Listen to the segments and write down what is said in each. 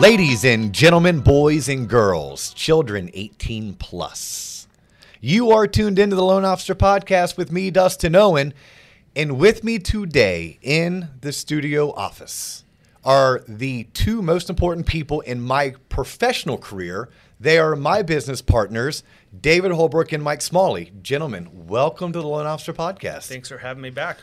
Ladies and gentlemen, boys and girls, children 18 plus. You are tuned into the Loan Officer Podcast with me, Dustin Owen, and with me today in the studio office are the two most important people in my professional career. They are my business partners, David Holbrook and Mike Smalley. Gentlemen, welcome to the Loan Officer Podcast. Thanks for having me back.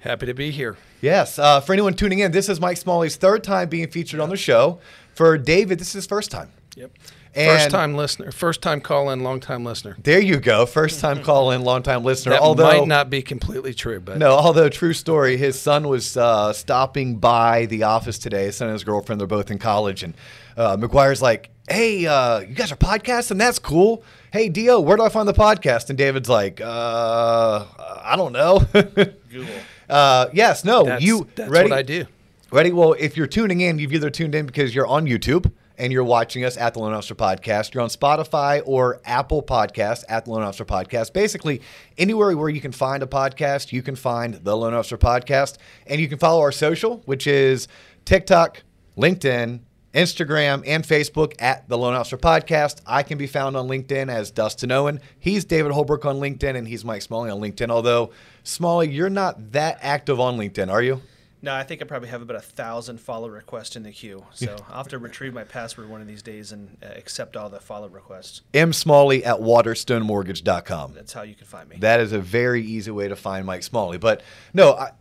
Happy to be here. Yes, uh, for anyone tuning in, this is Mike Smalley's third time being featured on the show. For David, this is his first time. Yep. And- first time listener, first time call in, long time listener. There you go. First time call in, long time listener. That although might not be completely true, but no, although true story, his son was uh, stopping by the office today. His son and his girlfriend, they're both in college, and uh, McGuire's like, "Hey, uh, you guys are podcasting? That's cool. Hey, Dio, where do I find the podcast?" And David's like, uh, "I don't know." Google. uh, yes, no, that's, you that's ready? what I do. Ready? Well, if you're tuning in, you've either tuned in because you're on YouTube and you're watching us at the Loan Officer Podcast. You're on Spotify or Apple Podcast at the Loan Officer Podcast. Basically, anywhere where you can find a podcast, you can find the Loan Officer Podcast. And you can follow our social, which is TikTok, LinkedIn, Instagram, and Facebook at the Loan Officer Podcast. I can be found on LinkedIn as Dustin Owen. He's David Holbrook on LinkedIn, and he's Mike Smalley on LinkedIn. Although, Smalley, you're not that active on LinkedIn, are you? No, I think I probably have about a thousand follow requests in the queue. So I'll have to retrieve my password one of these days and uh, accept all the follow requests. M. Smalley at waterstonemortgage.com. That's how you can find me. That is a very easy way to find Mike Smalley. But no, I,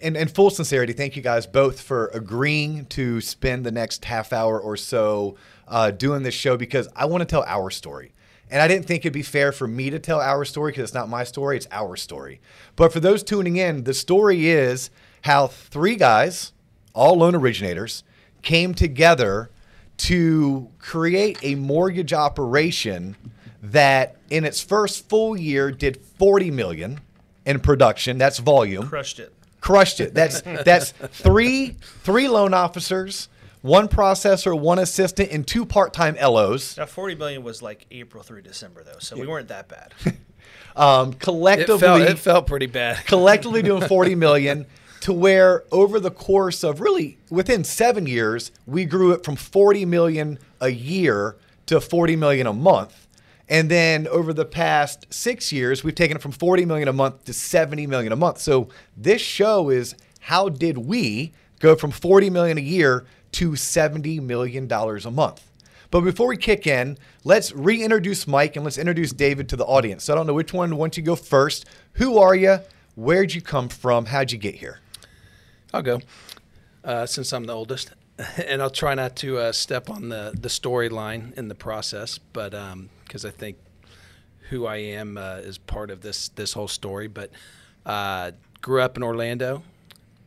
in, in full sincerity, thank you guys both for agreeing to spend the next half hour or so uh, doing this show because I want to tell our story. And I didn't think it'd be fair for me to tell our story because it's not my story, it's our story. But for those tuning in, the story is how three guys, all loan originators, came together to create a mortgage operation that in its first full year did 40 million in production that's volume Crushed it. crushed it that's that's three three loan officers one processor one assistant and two part-time los Now, 40 million was like April through December, though, so we weren't that bad. um, It collectively felt, it felt pretty bad. collectively doing 40 million to where over the course of really within seven years we grew it from 40 million a year to 40 million a month and then over the past six years we've taken it from 40 million a month to 70 million a month so this show is how did we go from 40 million a year to 70 million dollars a month but before we kick in, let's reintroduce Mike and let's introduce David to the audience. So I don't know which one wants you to go first. Who are you? Where'd you come from? How'd you get here? I'll go uh, since I'm the oldest, and I'll try not to uh, step on the the storyline in the process, but because I think who I am uh, is part of this this whole story. But uh, grew up in Orlando,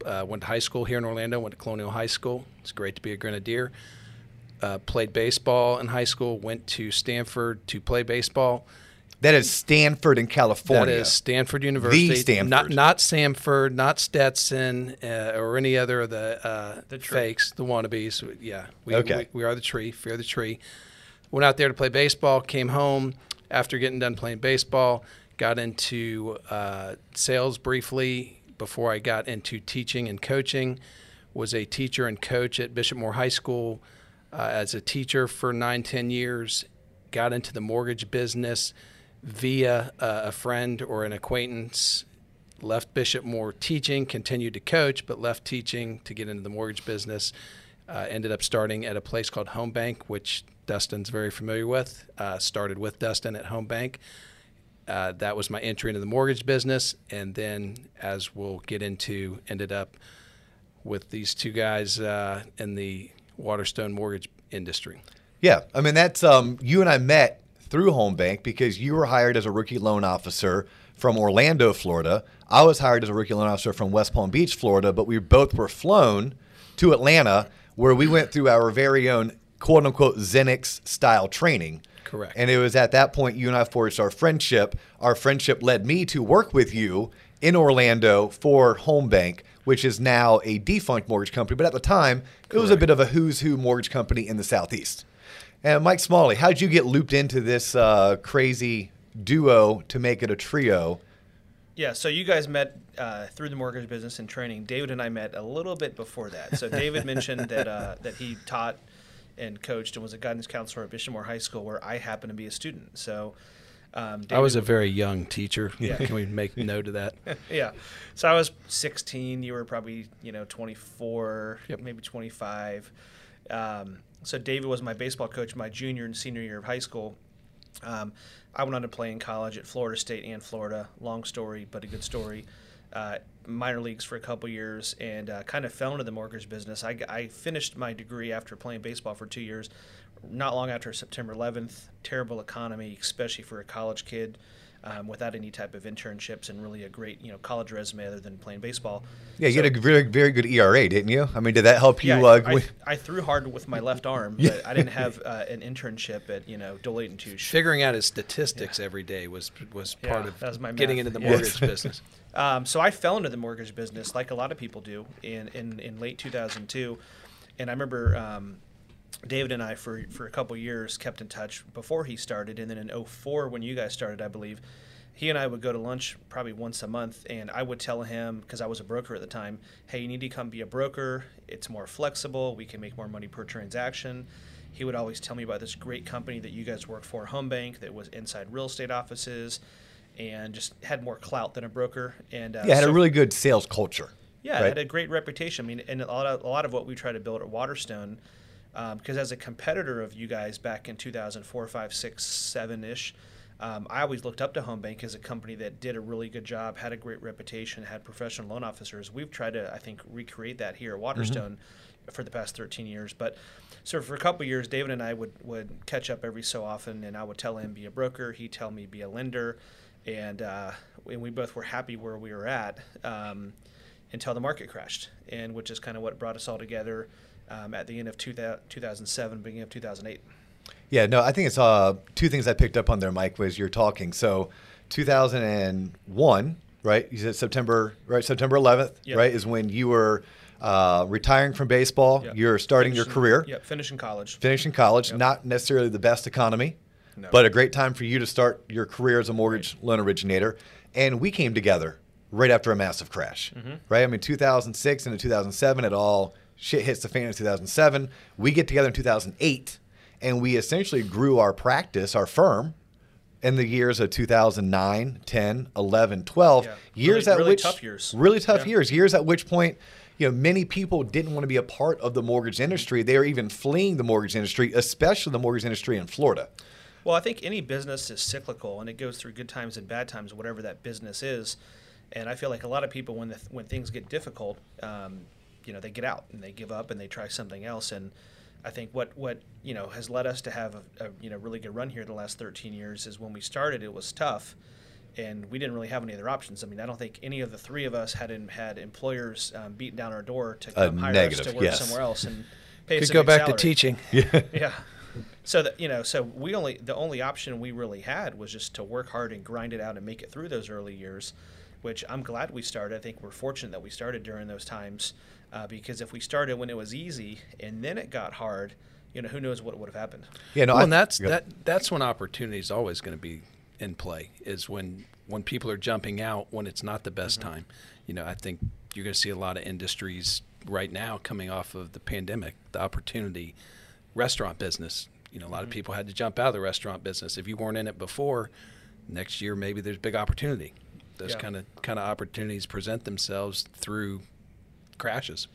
uh, went to high school here in Orlando, went to Colonial High School. It's great to be a Grenadier. Uh, played baseball in high school. Went to Stanford to play baseball. That is Stanford in California. That is Stanford University. The Stanford. Not not Samford, not Stetson, uh, or any other of the, uh, The tree. fakes, the wannabes. Yeah, we, Okay. we, we are the tree. Fear the tree. Went out there to play baseball. Came home after getting done playing baseball. Got into uh, sales briefly before I got into teaching and coaching. Was a teacher and coach at Bishop Moore High School. Uh, as a teacher for nine, ten years. Got into the mortgage business via uh, a friend or an acquaintance. Left Bishop Moore teaching, continued to coach, but left teaching to get into the mortgage business. Uh, ended up starting at a place called Home Bank, which Dustin's very familiar with. Uh, started with Dustin at Home Bank. Uh, that was my entry into the mortgage business, and then, as we'll get into, ended up with these two guys uh, in the Waterstone mortgage industry. Yeah, I mean that's um, you and I met through Home Bank because you were hired as a rookie loan officer from Orlando, Florida. I was hired as a rookie loan officer from West Palm Beach, Florida, but we both were flown to Atlanta where we went through our very own quote unquote Xenix style training. Correct. And it was at that point you and I forged our friendship. Our friendship led me to work with you in Orlando for Home Bank, which is now a defunct mortgage company. But at the time, it was a bit of a who's who mortgage company in the Southeast. And Mike Smalley, how'd you get looped into this uh, crazy duo to make it a trio? Yeah, so you guys met uh, through the mortgage business and training. David and I met a little bit before that. So David mentioned that uh, that he taught and coached and was a guidance counselor at Bishop Moore High School, where I happened to be a student. So. Um, I was a very young teacher. Yeah. Can we make note of that? yeah. So I was 16. You were probably, you know, 24, Yep. maybe 25. Um, so David was my baseball coach my junior and senior year of high school. Um, I went on to play in college at Florida State and Florida. Long story, but a good story. Uh, minor leagues for a couple years and uh, kind of fell into the mortgage business. I, I finished my degree after playing baseball for two years. Not long after September 11th, terrible economy, especially for a college kid um, without any type of internships and really a great you know college resume other than playing baseball. Yeah, you So- had a very, very good ERA, didn't you? I mean, did that help you? yeah, uh, I, I threw hard with my left arm, but I didn't have uh, an internship at you know Deloitte and Touche. Figuring out his statistics every day was was part of that was my getting into the Yes. mortgage business. Um, so I fell into the mortgage business like a lot of people do in, in, in late 2002. And I remember um, David and I, for, for a couple years, kept in touch before he started. And then in 04, when you guys started, I believe, he and I would go to lunch probably once a month. And I would tell him, because I was a broker at the time, hey, you need to come be a broker. It's more flexible. We can make more money per transaction. He would always tell me about this great company that you guys work for, Home Bank, that was inside real estate offices and just had more clout than a broker. And uh, yeah, had so- a really good sales culture. yeah, right? had a great reputation. I mean, and a lot of a lot of what we try to build at Waterstone, because as a competitor of you guys back in 2004, 5, 6, 7 ish, um, I always looked up to Home Bank as a company that did a really good job, had a great reputation, had professional loan officers. We've tried to, I think, recreate that here at Waterstone for the past 13 years. But so for a couple of years, David and I would would catch up every so often, and I would tell him be a broker, he'd tell me be a lender, and uh, and we both were happy where we were at. Um, until the market crashed, and which is kind of what brought us all together um, at the end of 2000, 2007, beginning of 2008. Yeah, no, I think it's uh, two things I picked up on there, Mike, was you're talking. So 2001, right? You said September, right? September 11th, Yep. right, is when you were uh, retiring from baseball. Yep. You're starting your career, Yep, finishing college. finishing college. Yep. Not necessarily the best economy, No. but a great time for you to start your career as a mortgage loan originator. And we came together right after a massive crash, Mm-hmm. right? I mean, 2006 into 2007, it all shit hits the fan in 2007. We get together in 2008, and we essentially grew our practice, our firm, in the years of 2009, 10, 11, 12. Yeah. Years Really- at really which tough years. really tough Yeah. years. Years at which point, you know, many people didn't want to be a part of the mortgage industry. They were even fleeing the mortgage industry, especially the mortgage industry in Florida. Well, I think any business is cyclical, and it goes through good times and bad times, whatever that business is. And I feel like a lot of people, when the, when things get difficult, um, you know, they get out and they give up and they try something else. And I think what what you know has led us to have a, a you know really good run here the last 13 years is when we started, it was tough, and we didn't really have any other options. I mean, I don't think any of the three of us had in, had employers um, beating down our door to A come hire us to work yes. somewhere else and pay us Could go back salary. to teaching. Yeah. So that you know, so we only the only option we really had was just to work hard and grind it out and make it through those early years, which I'm glad we started. I think we're fortunate that we started during those times, uh, because if we started when it was easy and then it got hard, you know, who knows what would have happened. Yeah, no, well, I- and that's go- that. That's when opportunity is always going to be in play. Is when when people are jumping out when it's not the best Mm-hmm. time. You know, I think you're going to see a lot of industries right now coming off of the pandemic. The opportunity, restaurant business. You know, a lot Mm-hmm. of people had to jump out of the restaurant business. If you weren't in it before, next year maybe there's big opportunity. Those Yeah. kind of kind of opportunities present themselves through crashes.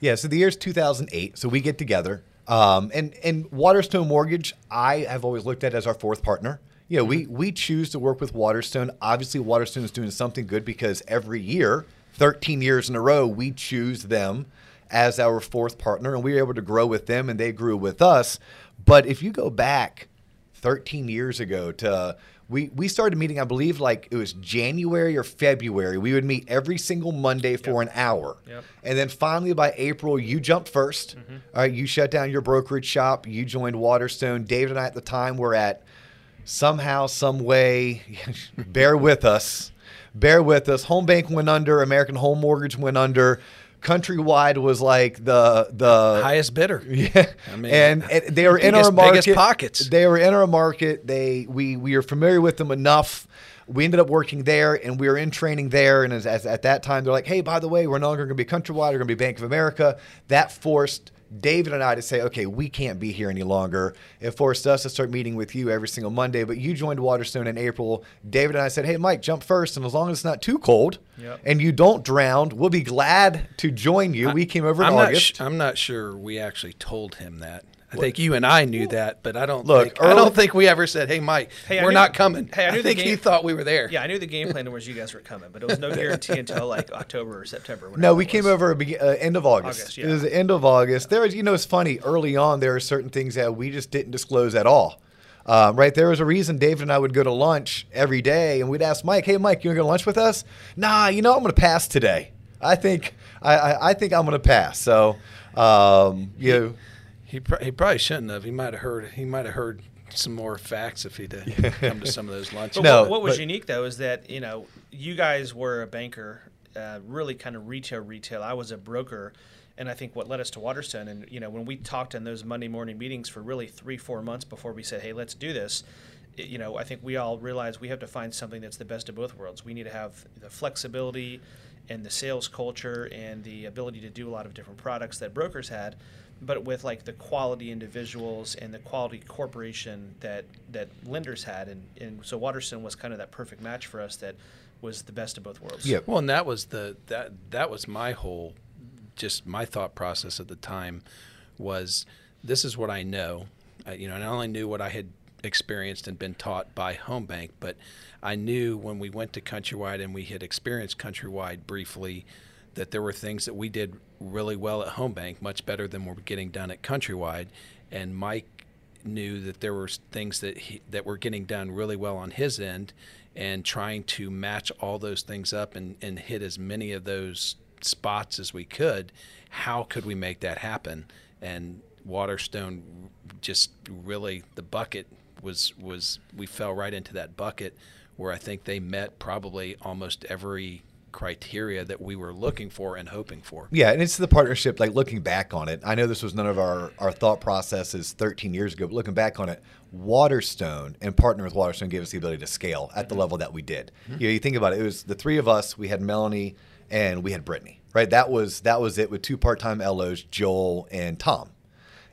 Yeah, so the year's 2008. So we get together. Um, and, and Waterstone Mortgage, I have always looked at as our fourth partner. You know, we, we choose to work with Waterstone. Obviously, Waterstone is doing something good because every year, 13 years in a row, we choose them as our fourth partner, and we were able to grow with them, and they grew with us. But if you go back 13 years ago to we we started meeting i believe like it was january or february. We would meet every single monday for an hour. Yep. and then finally by april you jumped 1st mm-hmm. All right you shut down your brokerage shop. You joined waterstone. David and i at the time were at somehow some way bear with us. Bear with us. Home bank went under. American home mortgage went under countrywide was like the the Highest bidder. yeah, I mean, and, and they were in our market. biggest pockets. They were in our market. They we we are familiar with them enough. We ended up working there, and we were in training there. And as, as at that time, they're like, "Hey, by the way, we're no longer going to be Countrywide. We're going to be Bank of America." That forced David and I to say, okay, we can't be here any longer. It forced us to start meeting with you every single Monday. But you joined Waterstone in April. David and I said, hey, Mike, jump first. And as long as it's not too cold Yep. and you don't drown, we'll be glad to join you. we came over in I'm not August. sh- I'm not sure we actually told him that. I think you and I knew that, but I don't Look, think I don't think we ever said, "Hey, Mike, Hey, we're knew- not coming." hey, I knew the think he thought we were there. Yeah, I knew the game plan was you guys were coming, but it was no guarantee until like October or September. No, we came over be- uh, end of August. August, yeah. It was the end of August. There was, you know, it's funny. Early on, there are certain things that we just didn't disclose at all. Um, right, there was a reason David and I would go to lunch every day, and we'd ask Mike, "Hey, Mike, you want to go to lunch with us?" Nah, you know, I'm going to pass today. I think I, I, I think I'm going to pass. So, um, you know, He pr- he probably shouldn't have. He might have heard he might have heard some more facts if he'd uh, come to some of those lunches. No, what, what was but- unique though is that you know you guys were a banker, uh, really kind of retail retail. I was a broker, and I think what led us to Waterstone. And you know when we talked in those Monday morning meetings for really three four months before we said, hey, let's do this. You know, I think we all realized we have to find something that's the best of both worlds. We need to have the flexibility and the sales culture and the ability to do a lot of different products that brokers had, but with like the quality individuals and the quality corporation that that lenders had, and, and so Waterstone was kind of that perfect match for us. That was the best of both worlds. Yeah. Well, and that was the that that was my whole, just my thought process at the time, was this is what I know. I, you know, and I only knew what I had experienced and been taught by Home Bank, but I knew when we went to Countrywide and we had experienced Countrywide briefly, that there were things that we did really well at Home Bank, much better than we're getting done at Countrywide, and Mike knew that there were things that he, that were getting done really well on his end, and trying to match all those things up and, and hit as many of those spots as we could. How could we make that happen? And Waterstone just really the bucket was was we fell right into that bucket where I think they met probably almost every criteria that we were looking for and hoping for. Yeah, and it's the partnership. Like looking back on it, I know this was none of our our thought processes 13 years ago, but looking back on it, Waterstone and partnering with Waterstone gave us the ability to scale at the mm-hmm. level that we did. Mm-hmm. You know, you think about it, it was the three of us. We had Melanie and we had Brittany. Right, that was that was it with two part time LOs, Joel and Tom.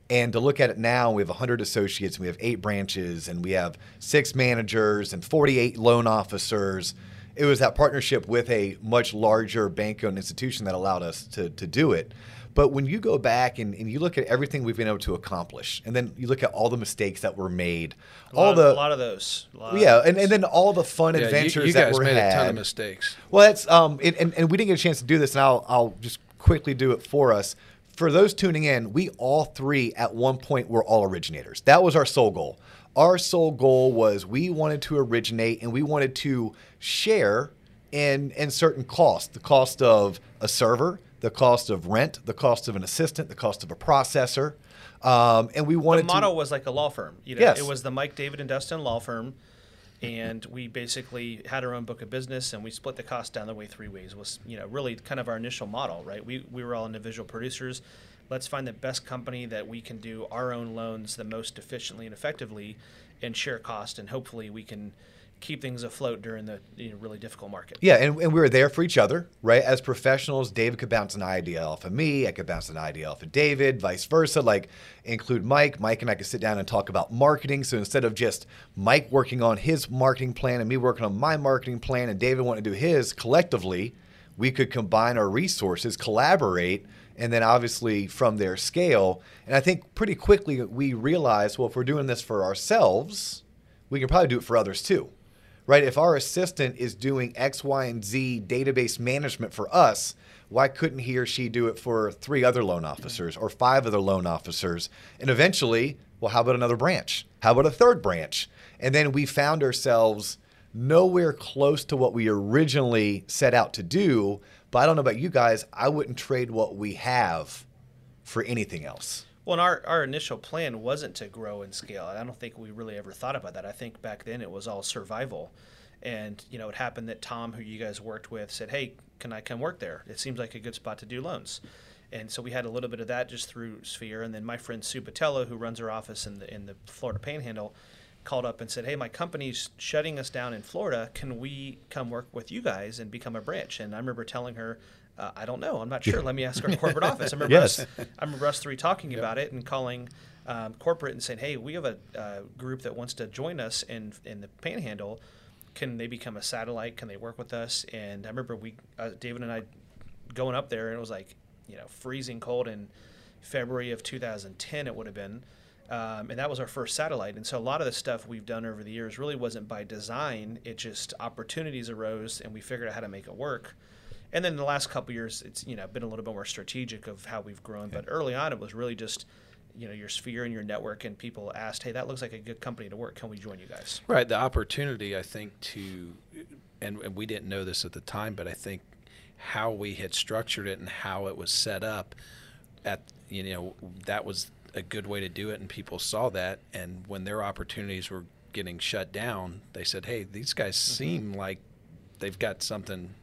And to look at it now, we have 100 associates, and we have eight branches, and we have six managers and 48 loan officers. It was that partnership with a much larger bank owned institution that allowed us to, to do it. But when you go back and, and you look at everything we've been able to accomplish, and then you look at all the mistakes that were made, A lot all of, the a lot of those. A lot of yeah, those. and, and then all the fun Yeah, you- adventures you, that guys were made had. a ton of mistakes. Well, that's um, it, and and we didn't get a chance to do this, and I'll I'll just quickly do it for us. For those tuning in, we all three at one point were all originators. That was our sole goal. Our sole goal was we wanted to originate and we wanted to share in in certain costs. The cost of a server, the cost of rent, the cost of an assistant, the cost of a processor, um, and we wanted the model to. was like a law firm. You know, Yes. it was the Mike, David, and Dustin law firm, and we basically had our own book of business, and we split the cost down the way three ways. Was you know really kind of our initial model, right? We we were all individual producers. Let's find the best company that we can do our own loans the most efficiently and effectively, and share cost, and hopefully we can keep things afloat during the you know, really difficult market. Yeah, and, and we were there for each other, right? As professionals, David could bounce an idea off of me. I could bounce an idea off of David, vice versa. Like, include Mike. Mike and I could sit down and talk about marketing. So instead of just Mike working on his marketing plan and me working on my marketing plan and David wanting to do his collectively, we could combine our resources, collaborate, and then obviously from their scale. And I think pretty quickly we realized, well, if we're doing this for ourselves, we can probably do it for others too right? If our assistant is doing X, Y, and Z database management for us, why couldn't he or she do it for three other loan officers or five other loan officers? And eventually, well, how about another branch? How about a third branch? And then we found ourselves nowhere close to what we originally set out to do. But I don't know about you guys, I wouldn't trade what we have for anything else. Well, our, our initial plan wasn't to grow and scale. I don't think we really ever thought about that. I think back then it was all survival. And, you know, it happened that Tom, who you guys worked with, said, Hey, can I come work there? It seems like a good spot to do loans. And so we had a little bit of that just through Sphere. And then my friend Sue Patello, who runs our office in the, in the Florida Panhandle, called up and said, Hey, my company's shutting us down in Florida. Can we come work with you guys and become a branch? And I remember telling her, Uh, I don't know. I'm not sure. Let me ask our corporate office. I remember Yes. us, I remember us three talking about it and calling um, corporate and saying, "Hey, we have a uh, group that wants to join us in in the Panhandle. Can they become a satellite? Can they work with us?" And I remember we, uh, David and I, going up there, and it was like, you know, freezing cold in February of 2010. It would have been. Um, and that was our first satellite. And so a lot of the stuff we've done over the years really wasn't by design. It just opportunities arose, and we figured out how to make it work. And then the last couple years, it's you know been a little bit more strategic of how we've grown. But early on, it was really just you know your sphere and your network, and people asked, "Hey, that looks like a good company to work. Can we join you guys?" Right. The opportunity, I think, to, and, and we didn't know this at the time, but I think how we had structured it and how it was set up, at you know that was a good way to do it, and people saw that. And when their opportunities were getting shut down, they said, "Hey, these guys mm-hmm. seem like they've got something.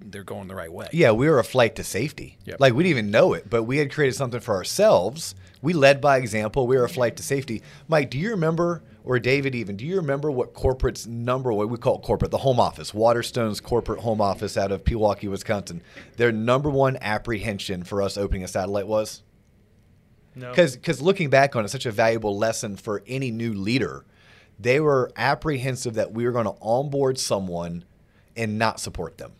They're going the right way." Yeah, we were a flight to safety. Yep. Like we didn't even know it, but we had created something for ourselves. We led by example. We were a flight to safety. Mike, do you remember, or David even, do you remember what corporate's number, what we call it corporate, the home office, Waterstone's corporate home office out of Pewaukee, Wisconsin, their number one apprehension for us opening a satellite was? No, Because looking back on it, such a valuable lesson for any new leader. They were apprehensive that we were going to onboard someone and not support them.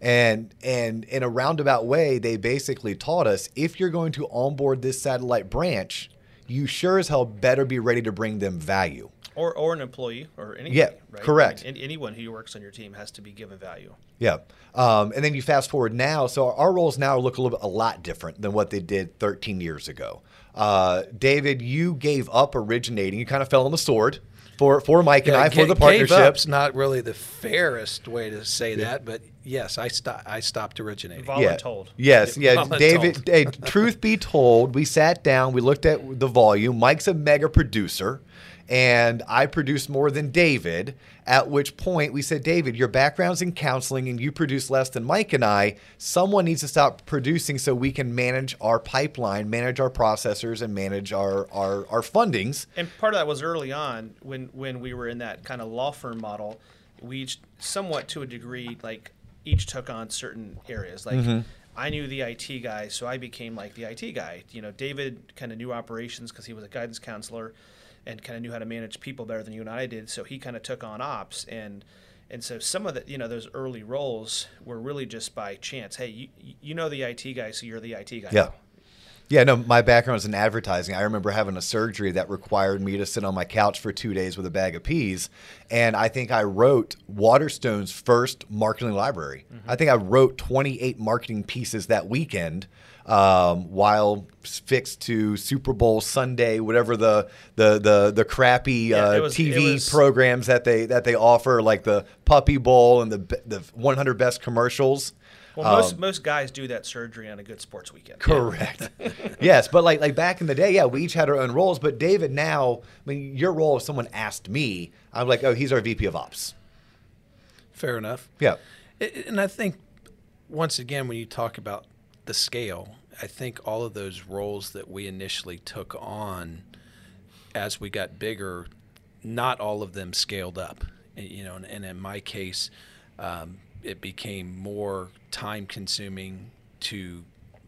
And and in a roundabout way, they basically taught us if you're going to onboard this satellite branch, you sure as hell better be ready to bring them value. Or or an employee or anybody. Yeah, right? correct. I mean, anyone who works on your team has to be given value. Yeah. Um, and then you fast forward now. So our roles now look a little bit, a lot different than what they did 13 years ago. Uh, David, you gave up originating. You kind of fell on the sword for, for Mike and I for ga- the gave partnership. up's not really the fairest way to say that, but yes, I stopped. I stopped originating. Vol- Yeah. Voluntold. Yes, yeah. Voluntold. David, hey, truth be told, we sat down, we looked at the volume. Mike's a mega producer, and I produced more than David. At which point we said, David, your background's in counseling and you produce less than Mike and I. Someone needs to stop producing so we can manage our pipeline, manage our processors, and manage our, our, our fundings. And part of that was early on when when we were in that kind of law firm model. We each, somewhat to a degree, like each took on certain areas. Like Mm-hmm. I knew the IT guy, so I became like the IT guy. You know, David kind of knew operations because he was a guidance counselor, and kind of knew how to manage people better than you and I did. So he kind of took on ops and. And so some of the, you know, those early roles were really just by chance. Hey, you, you know the IT guy, so you're the IT guy. Yeah. Yeah, no, my background is in advertising. I remember having a surgery that required me to sit on my couch for two days with a bag of peas. And I think I wrote Waterstone's first marketing library. Mm-hmm. I think I wrote 28 marketing pieces that weekend um, while fixed to Super Bowl Sunday, whatever the the the, the crappy Yeah, uh, was- TV was- programs that they that they offer, like the Puppy Bowl and the the 100 best commercials. Well, most Um, most guys do that surgery on a good sports weekend. Correct. yes, but like like back in the day, yeah, we each had our own roles. But David, now, I mean, your role. If someone asked me, I'm like, oh, he's our VP of Ops. Fair enough. Yeah, I- And I think once again, when you talk about the scale, I think all of those roles that we initially took on as we got bigger, not all of them scaled up. You know, and, and in my case, um, it became more time consuming to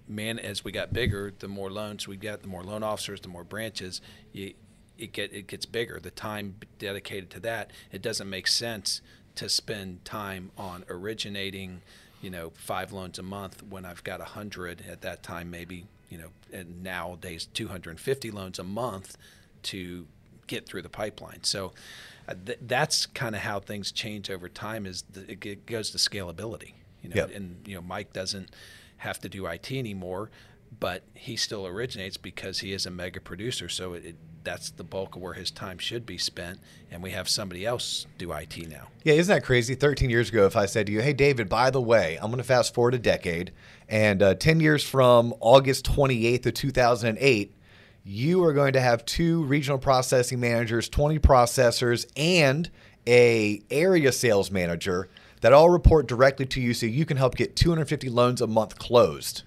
man as we got bigger the more loans we got the more loan officers the more branches you, it get it gets bigger the time dedicated to that it doesn't make sense to spend time on originating you know five loans a month when I've got a hundred at that time maybe you know and nowadays 250 loans a month to get through the pipeline so uh, th- that's kind of how things change over time is the, it g- goes to scalability you know Yep. and you know Mike doesn't have to do IT anymore but he still originates because he is a mega producer so it, it, that's the bulk of where his time should be spent and we have somebody else do IT now yeah. Isn't that crazy? 13 years ago, if I said to you, hey, David, by the way, I'm going to fast forward a decade, and uh, 10 years from August 28th of 2008. You are going to have two regional processing managers, 20 processors, and a area sales manager that all report directly to you so you can help get 250 loans a month closed.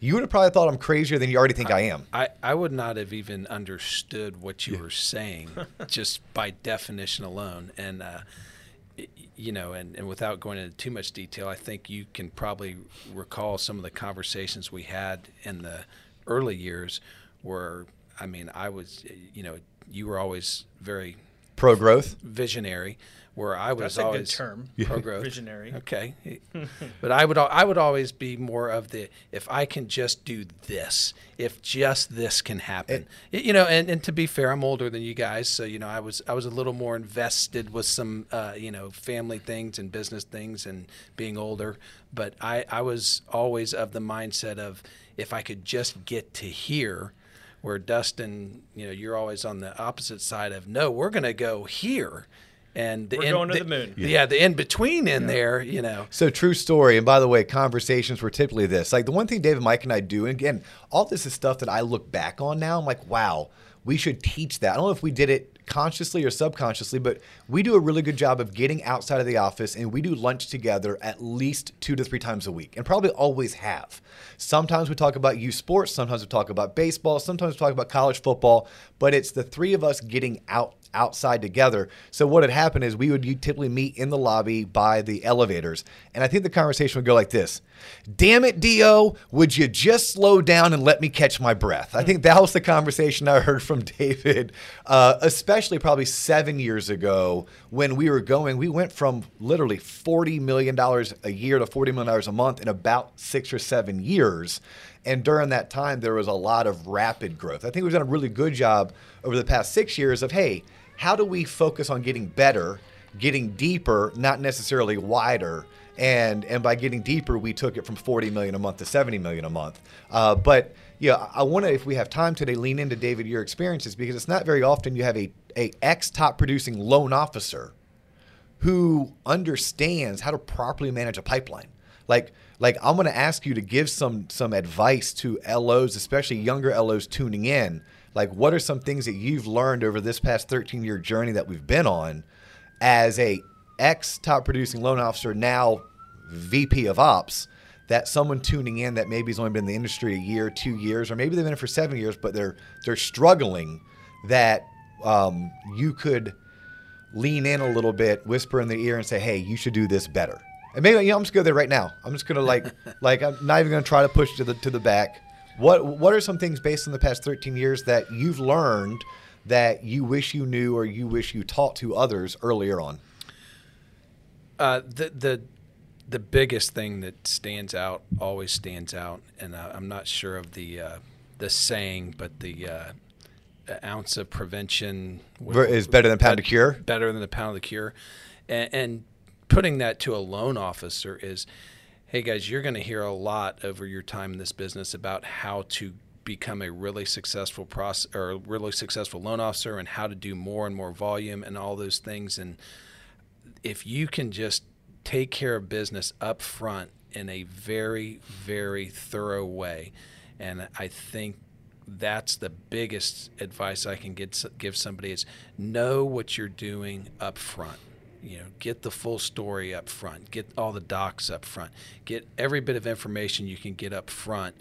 You would have probably thought I'm crazier than you already think I am. I, I would not have even understood what you were saying just by definition alone. And uh, you know, and, and without going into too much detail, I think you can probably recall some of the conversations we had in the early years where, I mean, I was, you know, you were always very Pro growth. visionary, where I was That's a good always term. pro growth. Visionary. Okay, but I would I would always be more of the if I can just do this, if just this can happen, Y- you know. And, and to be fair, I'm older than you guys, so you know I was I was a little more invested with some uh, you know family things and business things and being older. But I I was always of the mindset of if I could just get to here where Dustin, you know, you're always on the opposite side of no, we're going to go here, and the We're in- going to the moon. Yeah, the in between in there, you know. So true story. And by the way, conversations were typically this. Like the one thing David, Mike, and I do, and again, all this is stuff that I look back on now. I'm like, wow, we should teach that. I don't know if we did it consciously or subconsciously, but we do a really good job of getting outside of the office and we do lunch together at least two to three times a week, and probably always have. Sometimes we talk about youth sports, sometimes we talk about baseball, sometimes we talk about college football, but it's the three of us getting out outside together. So what had happened is we would typically meet in the lobby by the elevators, and I think the conversation would go like this: "Damn it, Dio, would you just slow down and let me catch my breath?" I think that was the conversation I heard from David, uh, especially probably seven years ago when we were going. We went from literally forty million dollars a year to forty million dollars a month in about six or seven years. And during that time, there was a lot of rapid growth. I think we've done a really good job over the past six years of, hey, how do we focus on getting better, getting deeper, not necessarily wider? And and by getting deeper, we took it from 40 million a month to 70 million a month. Uh, but yeah, I want to, if we have time today, lean into David your experiences because it's not very often you have a a ex top producing loan officer who understands how to properly manage a pipeline. Like like I'm going to ask you to give some some advice to LOs, especially younger LOs tuning in. Like what are some things that you've learned over this past 13 year journey that we've been on as a ex top producing loan officer now VP of ops that someone tuning in that maybe has only been in the industry a year, two years, or maybe they've been in for seven years, but they're they're struggling that um, you could lean in a little bit, whisper in their ear, and say, "Hey, you should do this better." And maybe you know, I'm just gonna go there right now. I'm just gonna like, like I'm not even gonna try to push to the to the back. What What are some things based on the past 13 years that you've learned that you wish you knew or you wish you taught to others earlier on? Uh, the the the biggest thing that stands out always stands out, and uh, I'm not sure of the uh, the saying, but the uh, ounce of prevention is better than a pound of cure? Better than a pound of the cure, and, and putting that to a loan officer is, hey guys, you're going to hear a lot over your time in this business about how to become a really successful process or really successful loan officer and how to do more and more volume and all those things and if you can just take care of business up front in a very, very thorough way, and I think that's the biggest advice I can get, give somebody is know what you're doing up front. You know, get the full story up front, get all the docs up front, get every bit of information you can get up front,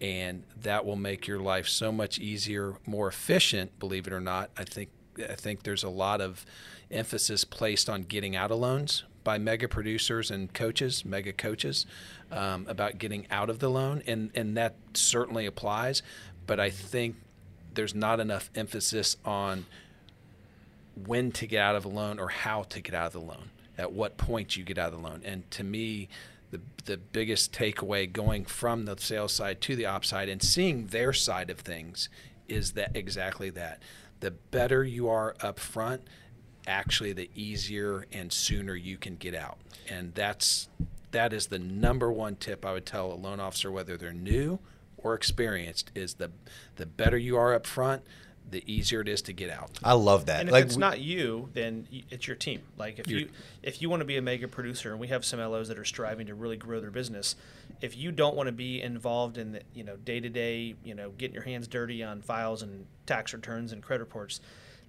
and that will make your life so much easier, more efficient. Believe it or not, I think I think there's a lot of emphasis placed on getting out of loans by mega producers and coaches, mega coaches, um, about getting out of the loan, and and that certainly applies. But I think there's not enough emphasis on when to get out of a loan or how to get out of the loan, at what point you get out of the loan. And to me, the the biggest takeaway going from the sales side to the ops side and seeing their side of things is that exactly that. The better you are up front, actually the easier and sooner you can get out. And that's that is the number one tip I would tell a loan officer whether they're new or experienced is the the better you are up front, the easier it is to get out. I love that. And if like it's we- not you, then it's your team. Like if you if you want to be a mega producer, and we have some LOs that are striving to really grow their business, if you don't want to be involved in the you know day to day, you know, getting your hands dirty on files and tax returns and credit reports,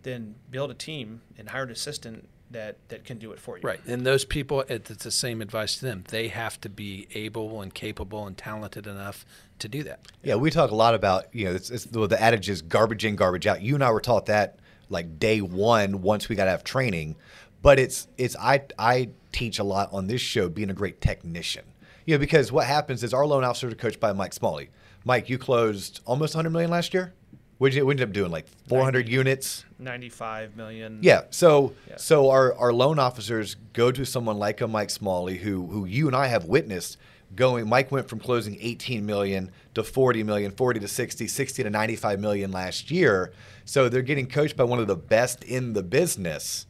then build a team and hire an assistant that that can do it for you. Right. And those people, it's the same advice to them. They have to be able and capable and talented enough to do that. Yeah, we talk a lot about you know it's, it's, well, the adage is garbage in, garbage out. You and I were taught that like day one once we got to have training, but it's it's I I teach a lot on this show being a great technician. You know, because what happens is our loan officers are coached by Mike Smalley. Mike, you closed almost 100 million last year. What did you, what did you end up doing? Like 400 units? 95 million. Yeah. So Yeah. so our, our loan officers go to someone like a Mike Smalley who who you and I have witnessed going Mike went from closing 18 million to 40 million, 40 to 60, 60 to 95 million last year. So they're getting coached by one of the best in the business.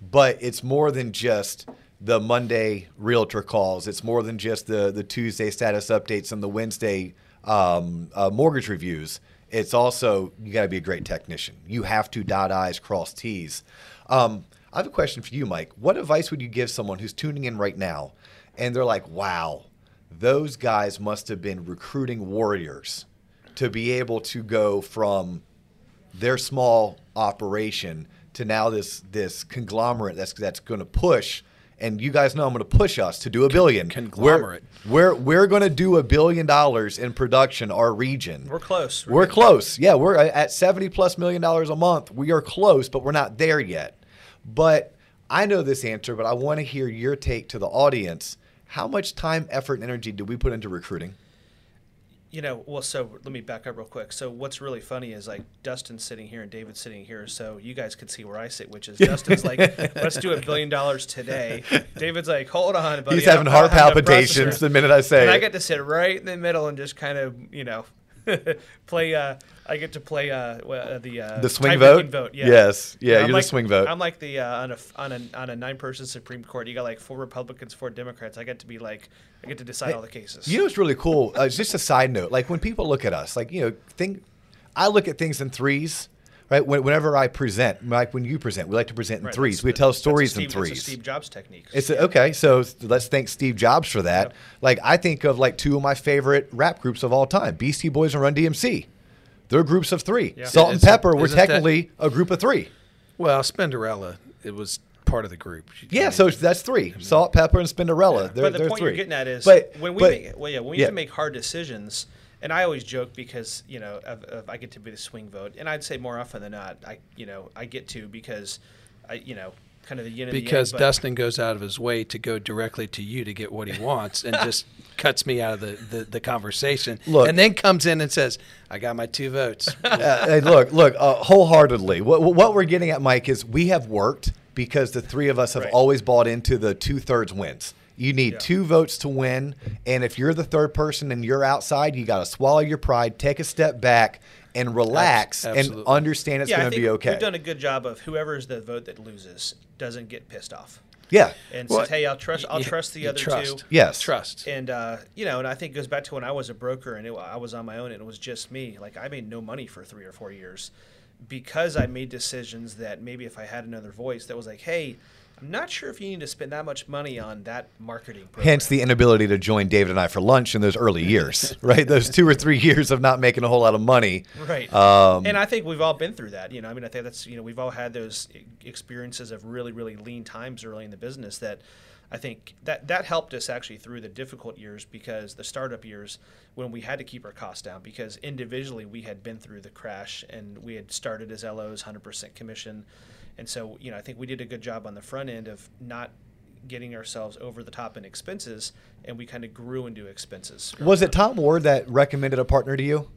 But it's more than just the Monday realtor calls. It's more than just the the Tuesday status updates and the Wednesday um, uh, mortgage reviews. It's also you got to be a great technician. You have to dot i's, cross t's. Um, I have a question for you, Mike. What advice would you give someone who's tuning in right now, and they're like, "Wow, those guys must have been recruiting warriors to be able to go from their small operation to now this this conglomerate that's that's going to push." And you guys know I'm going to push us to do a billion. Conglomerate. We're we're, we're going to do a billion dollars in production. Our region. We're close. We're close. Yeah, we're uh, at 70 plus million dollars a month. We are close, but we're not there yet. But I know this answer, but I want to hear your take to the audience. How much time, effort, and energy do we put into recruiting? You know, well, so let me back up real quick. So what's really funny is like Dustin's sitting here and David's sitting here, so you guys could see where I sit, which is Dustin's like, let's do a billion dollars today. David's like, hold on, buddy. He's having heart don't have enough palpitations the minute I say And I get to sit right in the middle and just kind of, you know, play. Uh, I get to play uh, uh, the uh, The swing tiebreaking vote? Yeah. Yes. Yeah, I'm you're the like- swing vote. I'm like the uh, on a on a on a nine person Supreme Court. You got like four Republicans, four Democrats. I get to be like, I get to decide all the cases. You know what's really cool? Uh, just a side note. Like when people look at us, like you know, think I look at things in threes, right? Whenever I present, like when you present, we like to present in Right, threes. We the- tell that's a stories Steve, in that's a threes. Steve Jobs technique. It's a, okay. So let's thank Steve Jobs for that. Yep. Like I think of like two of my favorite rap groups of all time: Beastie Boys and Run DMC. They're groups of three. Yeah. Salt-N-Pepa were isn't that- technically a group of three. Well, Spinderella, it was part of the group. Yeah, so that's three: Salt, Pepa, and Spinderella. They're, but the they're point three. you're getting at is but, when we but- make, well, yeah, when we yeah. have to make hard decisions, and I always joke because you know of, of I get to be the swing vote, and I'd say more often than not, I you know I get to because I you know kind of the yin and because the yang, but- Dustin goes out of his way to go directly to you to get what he wants and just cuts me out of the, the, the conversation Look. and then comes in and says, I got my two votes. uh, hey, look, look, uh, wholeheartedly. What, what we're getting at, Mike, is we have worked because the three of us have Right. always bought into the two thirds wins. You need Yeah. two votes to win, and if you're the third person and you're outside, you got to swallow your pride, take a step back, and relax, and understand it's yeah, going to be okay. we've done a good job of whoever is the vote that loses doesn't get pissed off yeah, and Well, says, hey, I'll trust I'll you- trust the other trust. two. yes, Trust. And uh, you know, and I think it goes back to when I was a broker and it, I was on my own and it was just me. Like I made no money for three or four years because I made decisions that maybe if I had another voice that was like, hey, I'm not sure if you need to spend that much money on that marketing. Program. Hence the inability to join David and I for lunch in those early years, right? Those two or three years of not making a whole lot of money. Right. Um, and I think we've all been through that. You know, I mean, I think that's, you know, we've all had those experiences of really, really lean times early in the business that I think that that helped us actually through the difficult years because the startup years when we had to keep our costs down because individually we had been through the crash and we had started as LOs 100% commission. And so, you know, I think we did a good job on the front end of not getting ourselves over the top in expenses and we kind of grew into expenses. Was it Tom Ward that recommended a partner to you?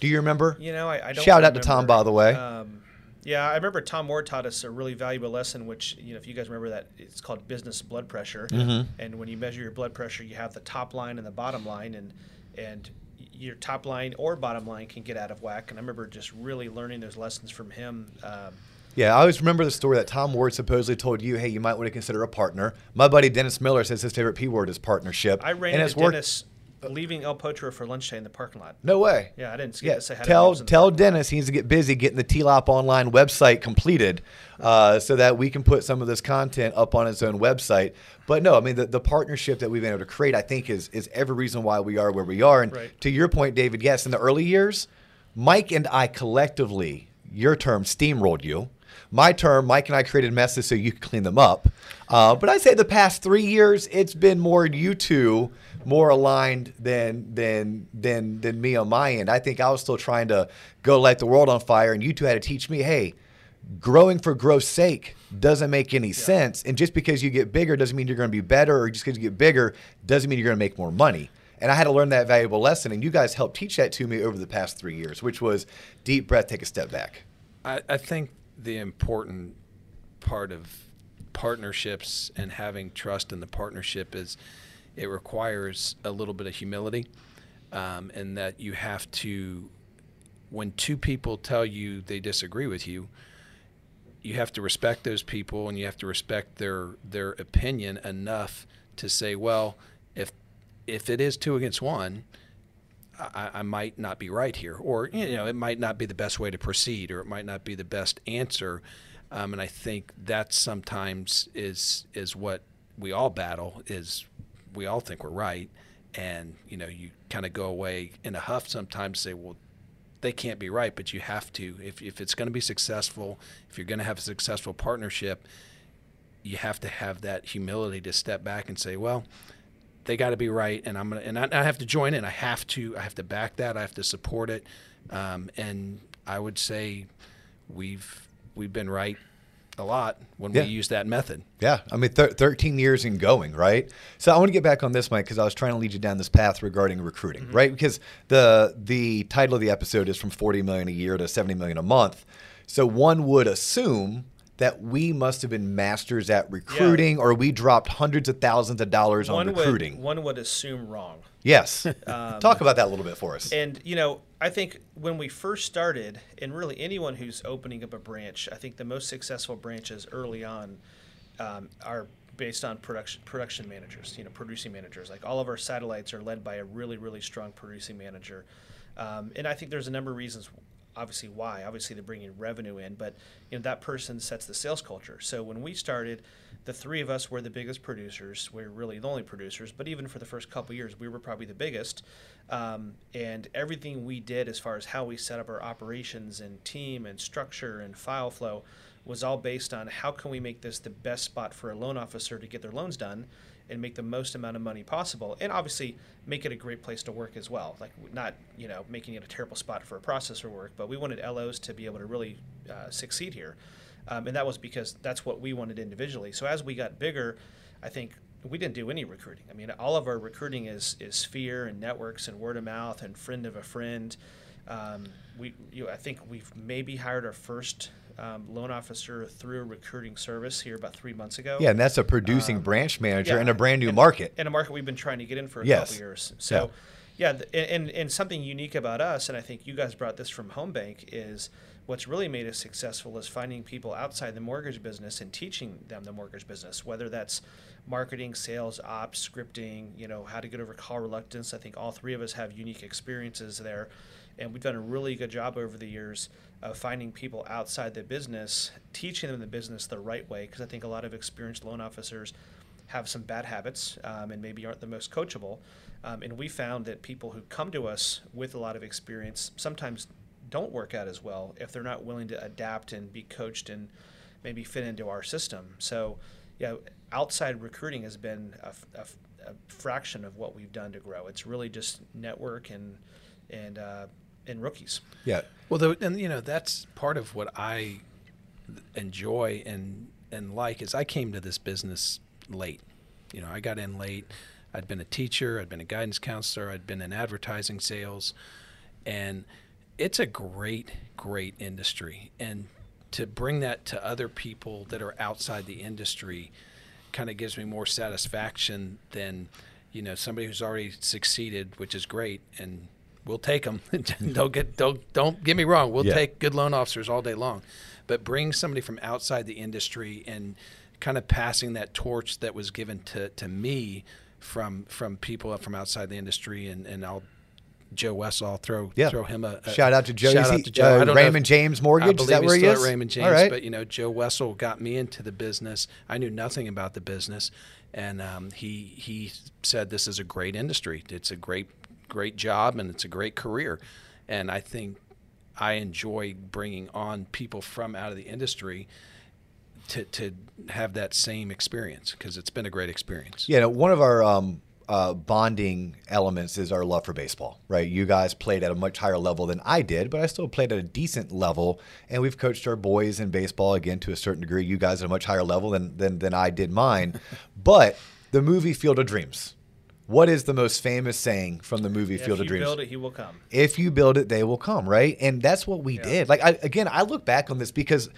Do you remember? You know, I, I don't Shout out to Tom, by the way. Um, yeah, I remember Tom Ward taught us a really valuable lesson, which you know, if you guys remember that, it's called business blood pressure. Mm-hmm. And when you measure your blood pressure, you have the top line and the bottom line, and and your top line or bottom line can get out of whack. And I remember just really learning those lessons from him. Um, Yeah, I always remember the story that Tom Ward supposedly told you, "Hey, you might want to consider a partner." My buddy Dennis Miller says his favorite P word is partnership. I ran and into. Dennis leaving El Potro for lunch today in the parking lot. No way. Yeah, I didn't Yeah, to say hi to tell Dennis tell. Dennis he needs to get busy getting the TLOP online website completed, uh, so that we can put some of this content up on his own website. But no, I mean the, the partnership that we've been able to create, I think, is is every reason why we are where we are. And Right. to your point, David, yes, in the early years, Mike and I collectively, your term, steamrolled you. My term, Mike and I created messes so you could clean them up. Uh, but I'd say the past three years, it's been more you two more aligned than than than than me on my end. I think I was still trying to go light the world on fire, and you two had to teach me, hey, growing for growth's sake doesn't make any sense. And just because you get bigger doesn't mean you're going to be better, or just because you get bigger doesn't mean you're going to make more money. And I had to learn that valuable lesson. And you guys helped teach that to me over the past three years, which was deep breath, take a step back. I, I think the important part of partnerships and having trust in the partnership is it requires a little bit of humility um, and that you have to when two people tell you they disagree with you you have to respect those people and you have to respect their their opinion enough to say well if if it is two against one I, I, might not be right here, or you know, it might not be the best way to proceed, or it might not be the best answer. Um, and I think that sometimes is is what we all battle. Is we all think we're right, and you know, you kind of go away in a huff sometimes. Say, well, they can't be right, but you have to. If if it's going to be successful, if you're going to have a successful partnership, you have to have that humility to step back and say, well they got to be right, and I'm gonna and I, I, have to join in. I have to I have to back that. I have to support it, um, and I would say we've we've been right a lot when yeah. we use that method. Yeah, I mean, thir- 13 years in going, right? So I want to get back on this, Mike, because I was trying to lead you down this path regarding recruiting, mm-hmm. right? Because the the title of the episode is from 40 million a year to 70 million a month. So one would assume that we must have been masters at recruiting, yeah. or we dropped hundreds of thousands of dollars one on recruiting. Would, one would assume wrong. Yes. Um, Talk about that a little bit for us. And, you know, I think when we first started, and really anyone who's opening up a branch, I think the most successful branches early on um, are based on production production managers, you know, producing managers. Like all of our satellites are led by a really, really strong producing manager. Um, and I think there's a number of reasons obviously why obviously they're bringing revenue in but you know that person sets the sales culture. So when we started the three of us were the biggest producers. We're really the only producers but even for the first couple years we were probably the biggest. Um, and everything we did as far as how we set up our operations and team and structure and file flow was all based on how can we make this the best spot for a loan officer to get their loans done and make the most amount of money possible and obviously make it a great place to work as well. Like not you know making it a terrible spot for a processor work but we wanted los to be able to really uh, succeed here. Um, and that was because that's what we wanted individually. So as we got bigger i think we didn't do any recruiting. I mean all of our recruiting is is sphere and networks and word of mouth and friend of a friend. Um, we you know, i think we've maybe hired our first um, loan officer through a recruiting service here about three months ago. Yeah, and that's a producing um, branch manager yeah, in a brand new market. In a market we've been trying to get in for a yes. couple years. So, yeah, yeah and, and something unique about us, and I think you guys brought this from Home Bank, is what's really made us successful is finding people outside the mortgage business and teaching them the mortgage business, whether that's marketing, sales, ops, scripting, you know, how to get over call reluctance. I think all three of us have unique experiences there. And we've done a really good job over the years of finding people outside the business, teaching them the business the right way. Because I think a lot of experienced loan officers have some bad habits um, and maybe aren't the most coachable. Um, and we found that people who come to us with a lot of experience sometimes don't work out as well if they're not willing to adapt and be coached and maybe fit into our system. So, yeah, outside recruiting has been a, a, a fraction of what we've done to grow. It's really just network and and uh, and rookies. Yeah. Well, the, and you know that's part of what I enjoy and and like is I came to this business late. You know, I got in late. I'd been a teacher. I'd been a guidance counselor. I'd been in advertising sales, and it's a great, great industry. And to bring that to other people that are outside the industry kind of gives me more satisfaction than you know somebody who's already succeeded, which is great, and we'll take them. don't get don't don't get me wrong. We'll yeah. take good loan officers all day long, but bring somebody from outside the industry and kind of passing that torch that was given to to me from from people from outside the industry, and and I'll. Joe Wessel, I'll throw yeah. throw him a, a, shout out to Joe. Shout out to Joe. Uh, Raymond James Mortgage. is that where he is? Raymond James, but you know Joe Wessel got me into the business. I knew nothing about the business, and um, he he said this is a great industry. It's a great great job and it's a great career. And I think I enjoy bringing on people from out of the industry to, to have that same experience because it's been a great experience. Yeah, one of our um, uh, bonding elements is our love for baseball, right? You guys played at a much higher level than I did, but I still played at a decent level, and we've coached our boys in baseball again to a certain degree. You guys at a much higher level than than, than I did mine, but the movie Field of Dreams. What is the most famous saying from the movie Field of Dreams? if you build it, he will come. if you build it, they will come, right? And that's what we Yeah. did. Like I, again, I look back on this because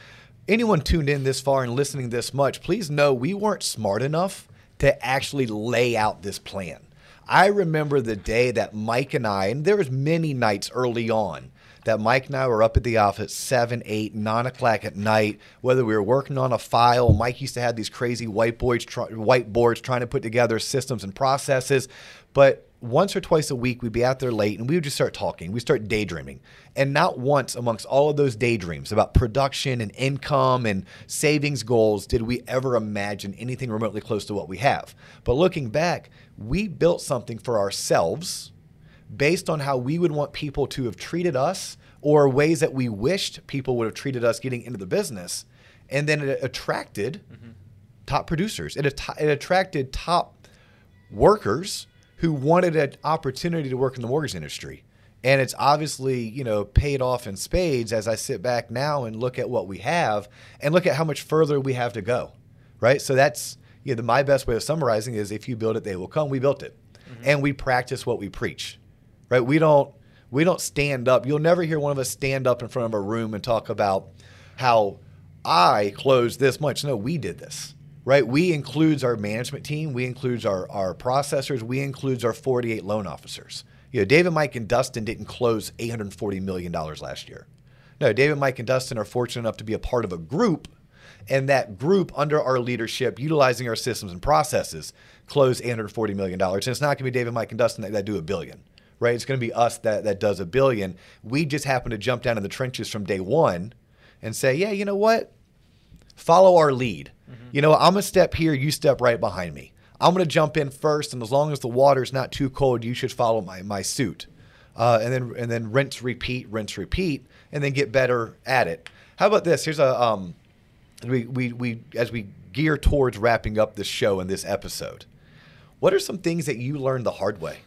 anyone tuned in this far and listening this much, please know we weren't smart enough to actually lay out this plan. I remember the day that Mike and I, and there was many nights early on that Mike and I were up at the office seven, eight, nine o'clock at night. Whether we were working on a file, Mike used to have these crazy whiteboards, try, whiteboards trying to put together systems and processes. But once or twice a week, we'd be out there late and we would just start talking. We start daydreaming. And not once amongst all of those daydreams about production and income and savings goals did we ever imagine anything remotely close to what we have. But looking back, we built something for ourselves based on how we would want people to have treated us or ways that we wished people would have treated us getting into the business. And then it attracted mm-hmm. top producers. It, at- it attracted top workers who wanted an opportunity to work in the mortgage industry. And it's obviously, you know, paid off in spades as I sit back now and look at what we have and look at how much further we have to go. Right? So that's you know, the, my best way of summarizing is if you build it, they will come. We built it. Mm-hmm. And we practice what we preach. Right? We don't we don't stand up. You'll never hear one of us stand up in front of a room and talk about how I closed this much. No, we did this right? We includes our management team, we includes our, our processors, we includes our 48 loan officers. You know, David, Mike, and Dustin didn't close $840 million last year. No, David, Mike, and Dustin are fortunate enough to be a part of a group, and that group, under our leadership, utilizing our systems and processes, closed $840 million. And it's not going to be David, Mike, and Dustin that, that do a billion, right? It's going to be us that, that does a billion. We just happen to jump down in the trenches from day one and say, yeah, you know what? follow our lead. You know, I'm gonna step here, you step right behind me. I'm gonna jump in first, and as long as the water's not too cold, you should follow my my suit. Uh, and then and then rinse, repeat, rinse, repeat, and then get better at it. How about this? Here's a um, we we we as we gear towards wrapping up this show and this episode. What are some things that you learned the hard way?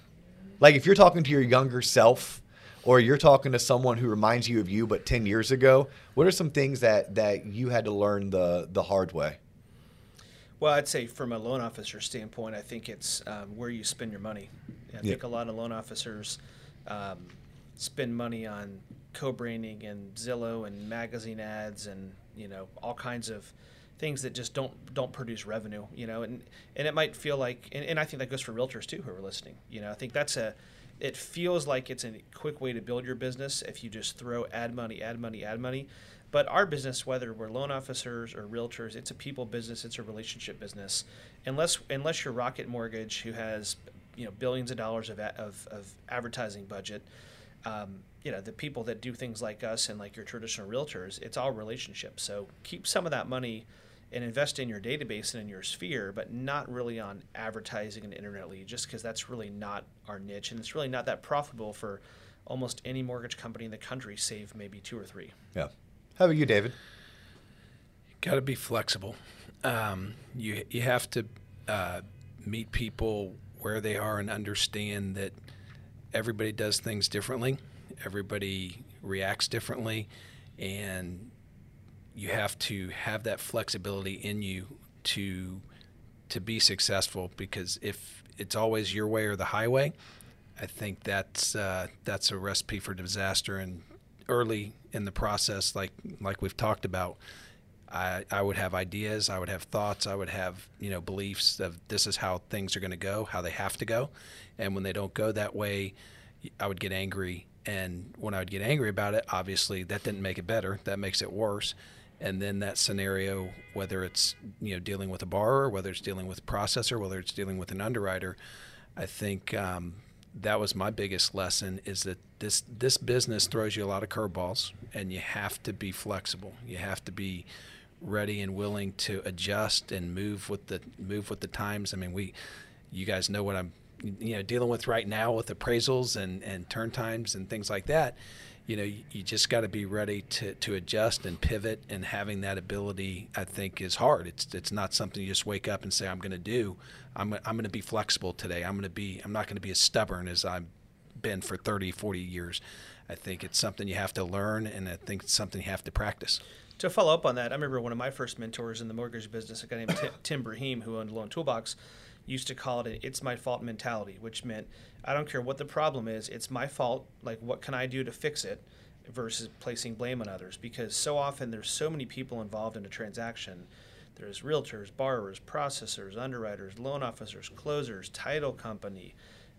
Like if you're talking to your younger self or you're talking to someone who reminds you of you but 10 years ago, what are some things that that you had to learn the the hard way? Well, I'd say from a loan officer standpoint, I think it's um, where you spend your money. I Yeah. think a lot of loan officers um, spend money on co-branding and Zillow and magazine ads and you know all kinds of things that just don't don't produce revenue. You know, and and it might feel like, and, and I think that goes for realtors too who are listening. You know, I think that's a it feels like it's a quick way to build your business if you just throw ad money, ad money, ad money. But our business, whether we're loan officers or realtors, it's a people business. It's a relationship business. Unless unless you're Rocket Mortgage, who has you know billions of dollars of of, of advertising budget, um, you know the people that do things like us and like your traditional realtors, it's all relationships. So keep some of that money and invest in your database and in your sphere, but not really on advertising and internet lead, just because that's really not our niche and it's really not that profitable for almost any mortgage company in the country, save maybe two or three. Yeah. How about you, David? Got to be flexible. Um, you you have to uh, meet people where they are and understand that everybody does things differently. Everybody reacts differently, and you have to have that flexibility in you to to be successful. Because if it's always your way or the highway, I think that's uh, that's a recipe for disaster. And early in the process, like like we've talked about, I, I would have ideas, I would have thoughts, I would have you know beliefs of this is how things are going to go, how they have to go, and when they don't go that way, I would get angry. And when I would get angry about it, obviously that didn't make it better. That makes it worse. And then that scenario, whether it's you know dealing with a borrower, whether it's dealing with a processor, whether it's dealing with an underwriter, I think um, that was my biggest lesson is that this this business throws you a lot of curveballs and you have to be flexible. You have to be ready and willing to adjust and move with the move with the times. I mean we you guys know what i'm you know dealing with right now with appraisals and and turn times and things like that you know, you, just got to be ready to, to adjust and pivot. And having that ability, I think, is hard. It's it's not something you just wake up and say, "I'm going to do." I'm I'm going to be flexible today. I'm going to be. I'm not going to be as stubborn as I've been for 30, 40 years. I think it's something you have to learn, and I think it's something you have to practice. To follow up on that, I remember one of my first mentors in the mortgage business, a guy named Tim, Tim Brahim, who owned Loan Toolbox, used to call it an "it's my fault" mentality, which meant I don't care what the problem is, it's my fault. Like, what can I do to fix it? Versus placing blame on others, because so often there's so many people involved in a transaction. There's realtors, borrowers, processors, underwriters, loan officers, closers, title company,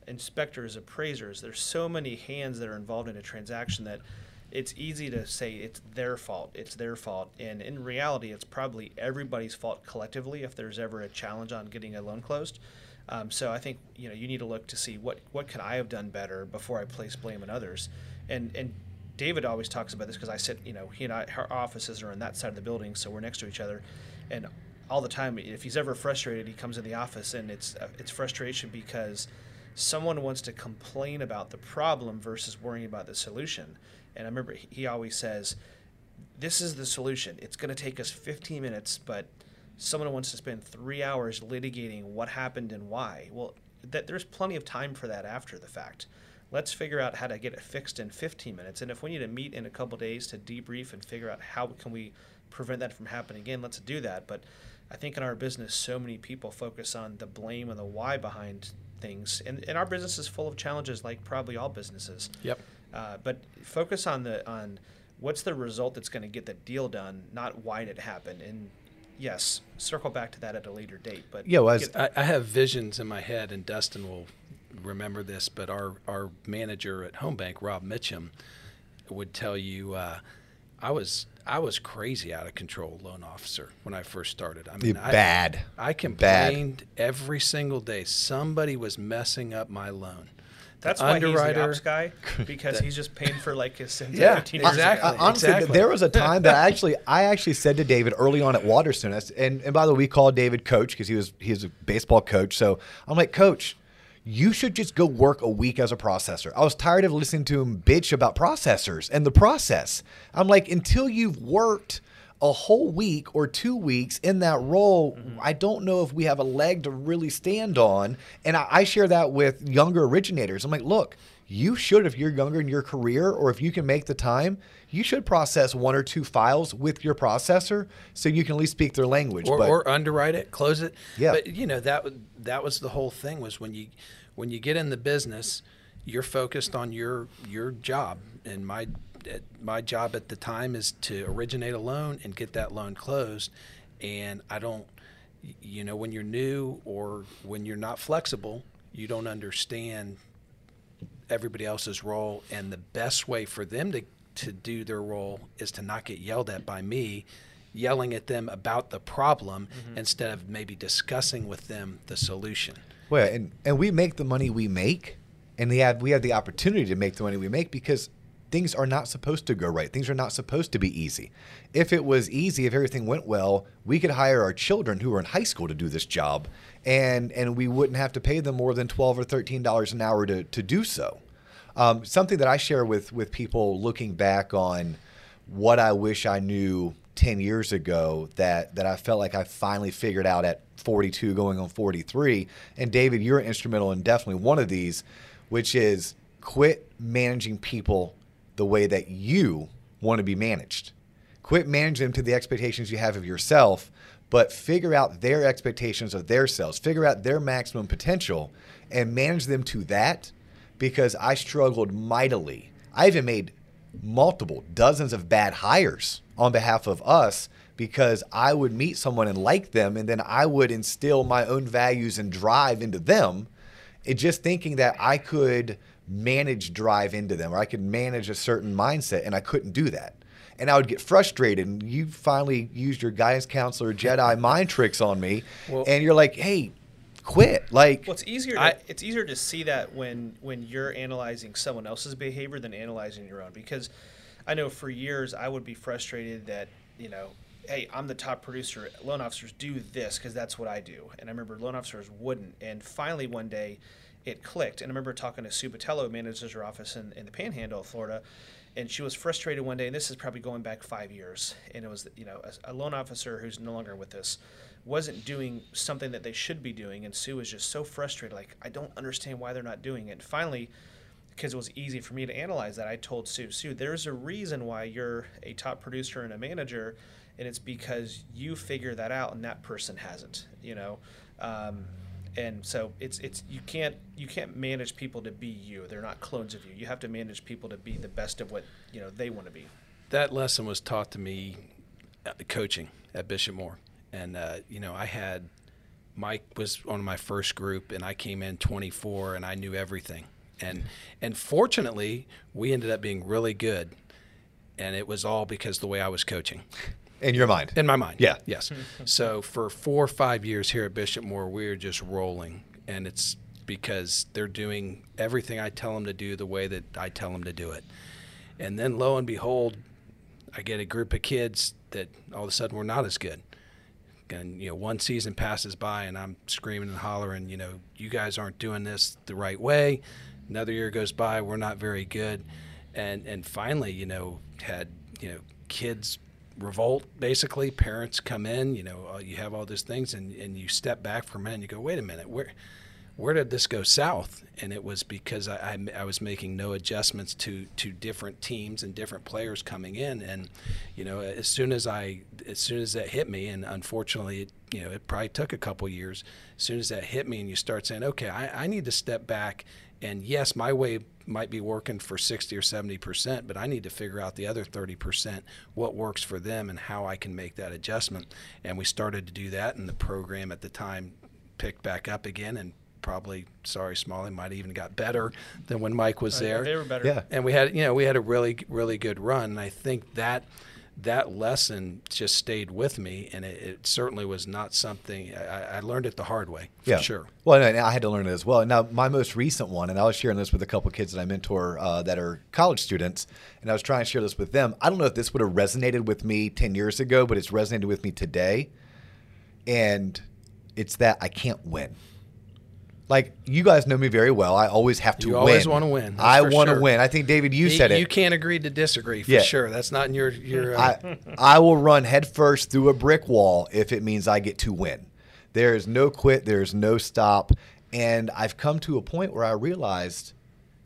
inspectors, appraisers. There's so many hands that are involved in a transaction that it's easy to say it's their fault. It's their fault. And in reality, it's probably everybody's fault collectively if there's ever a challenge on getting a loan closed. Um, so I think you know you need to look to see what what could I have done better before I place blame on others. And and David always talks about this because I sit you know he and I our offices are on that side of the building, so we're next to each other, and all the time if he's ever frustrated, he comes in the office and it's uh, it's frustration because someone wants to complain about the problem versus worrying about the solution. And I remember he always says, This is the solution. It's going to take us 15 minutes, but someone wants to spend three hours litigating what happened and why. Well, that there's plenty of time for that after the fact. Let's figure out how to get it fixed in 15 minutes. And if we need to meet in a couple days to debrief and figure out how can we prevent that from happening again, let's do that. But I think in our business, so many people focus on the blame and the why behind things. And, and our business is full of challenges, like probably all businesses. Yep. Uh, but focus on the on what's the result that's going to get the deal done, not why did it happen. And yes, circle back to that at a later date. But yeah, well, I, I have visions in my head, and Dustin will remember this. But our our manager at Home Bank, Rob Mitchum, would tell you. Uh, I was I was crazy out of control loan officer when I first started. I mean, I, bad. I, I complained bad. every single day. Somebody was messing up my loan. That's why he's the ops guy because he's just paying for like his sins. Yeah, 15 exactly. Ago. Honestly, exactly. there was a time that I actually I actually said to David early on at Waterstone, and and by the way, we called David coach because he was he was a baseball coach. So I'm like, Coach, you should just go work a week as a processor. I was tired of listening to him bitch about processors and the process. I'm like, until you've worked a whole week or two weeks in that role, mm-hmm. I don't know if we have a leg to really stand on. And I, I, share that with younger originators. I'm like, look, you should, if you're younger in your career or if you can make the time, you should process one or two files with your processor so you can at least speak their language. Or, but, or underwrite it, close it. Yeah. But you know that that was the whole thing was when you when you get in the business, you're focused on your your job. And my my job at the time is to originate a loan and get that loan closed. And I don't, you know, when you're new or when you're not flexible, you don't understand everybody else's role. And the best way for them to, to do their role is to not get yelled at by me, yelling at them about the problem mm-hmm. instead of maybe discussing with them the solution. Well, and, and we make the money we make, and we have we have the opportunity to make the money we make because things are not supposed to go right. Things are not supposed to be easy. If it was easy, if everything went well, we could hire our children who are in high school to do this job, and and we wouldn't have to pay them more than twelve or thirteen dollars an hour to to do so. Um, something that I share with with people looking back on what I wish I knew 10 years ago that that I felt like I finally figured out at 42 going on 43 and David you're instrumental in definitely one of these which is quit managing people the way that you want to be managed. Quit managing them to the expectations you have of yourself, but figure out their expectations of themselves, figure out their maximum potential, and manage them to that because I struggled mightily. I even made multiple, dozens of bad hires on behalf of us because I would meet someone and like them, and then I would instill my own values and drive into them. It just thinking that I could manage drive into them or I could manage a certain mindset and I couldn't do that. And I would get frustrated and you finally used your guidance counselor Jedi mind tricks on me well, and you're like, "Hey, quit." Like Well, it's easier to, I, it's easier to see that when when you're analyzing someone else's behavior than analyzing your own because I know for years I would be frustrated that, you know, hey, I'm the top producer. Loan officers do this because that's what I do. And I remember loan officers wouldn't. And finally, one day, it clicked. And I remember talking to Sue Patello, manages her office in, in the Panhandle of Florida, and she was frustrated one day. And this is probably going back five years. And it was you know a, a loan officer who's no longer with us wasn't doing something that they should be doing, and Sue was just so frustrated. Like I don't understand why they're not doing it. And finally because it was easy for me to analyze that, I told Sue, Sue, there's a reason why you're a top producer and a manager, and it's because you figure that out and that person hasn't. You know, um, and so it's it's you can't you can't manage people to be you. They're not clones of you. You have to manage people to be the best of what you know they want to be. That lesson was taught to me coaching at Bishop Moore, and uh, you know I had Mike was on my first group, and I came in 24, and I knew everything. And and fortunately we ended up being really good. And it was all because the way I was coaching. In your mind? In my mind. Yeah. Yes. So for four or five years here at Bishop Moore we were just rolling. And it's because they're doing everything I tell them to do the way that I tell them to do it. And then lo and behold I get a group of kids that all of a sudden were not as good and you know one season passes by and I'm screaming and hollering you know you guys aren't doing this the right way. Another year goes by, we're not very good, and and finally, you know, had you know kids revolt basically. Parents come in you know uh, you have all these things and, and you step back for a minute and you go wait a minute. Where where did this go south and it was because I, I, I, was making no adjustments to to different teams and different players coming in and you know as soon as I as soon as that hit me and unfortunately it, you know it probably took a couple years as soon as that hit me and you start saying okay I, I need to step back and yes, my way might be working for 60 or 70 percent, but I need to figure out the other 30 percent, what works for them, and how I can make that adjustment. And we started to do that, and the program at the time picked back up again, and probably sorry Smalley might have even got better than when Mike was there. They were better. Yeah. And we had you know we had a really really good run. And I think that that lesson just stayed with me, and it, it certainly was not something I, I, learned it the hard way. For yeah, sure. Well, and I had to learn it as well. Now, my most recent one, and I was sharing this with a couple kids that I mentor uh, that are college students, and I was trying to share this with them. I don't know if this would have resonated with me ten years ago, but it's resonated with me today, and it's that I can't win like you guys know me very well. I always have to you win. always want to win. That's I want to sure. win. I think David, you, you said it. You can't agree to disagree for Yeah. sure. That's not in your your. Uh, I I will run headfirst through a brick wall if it means I get to win. There is no quit. There is no stop. And I've come to a point where I realized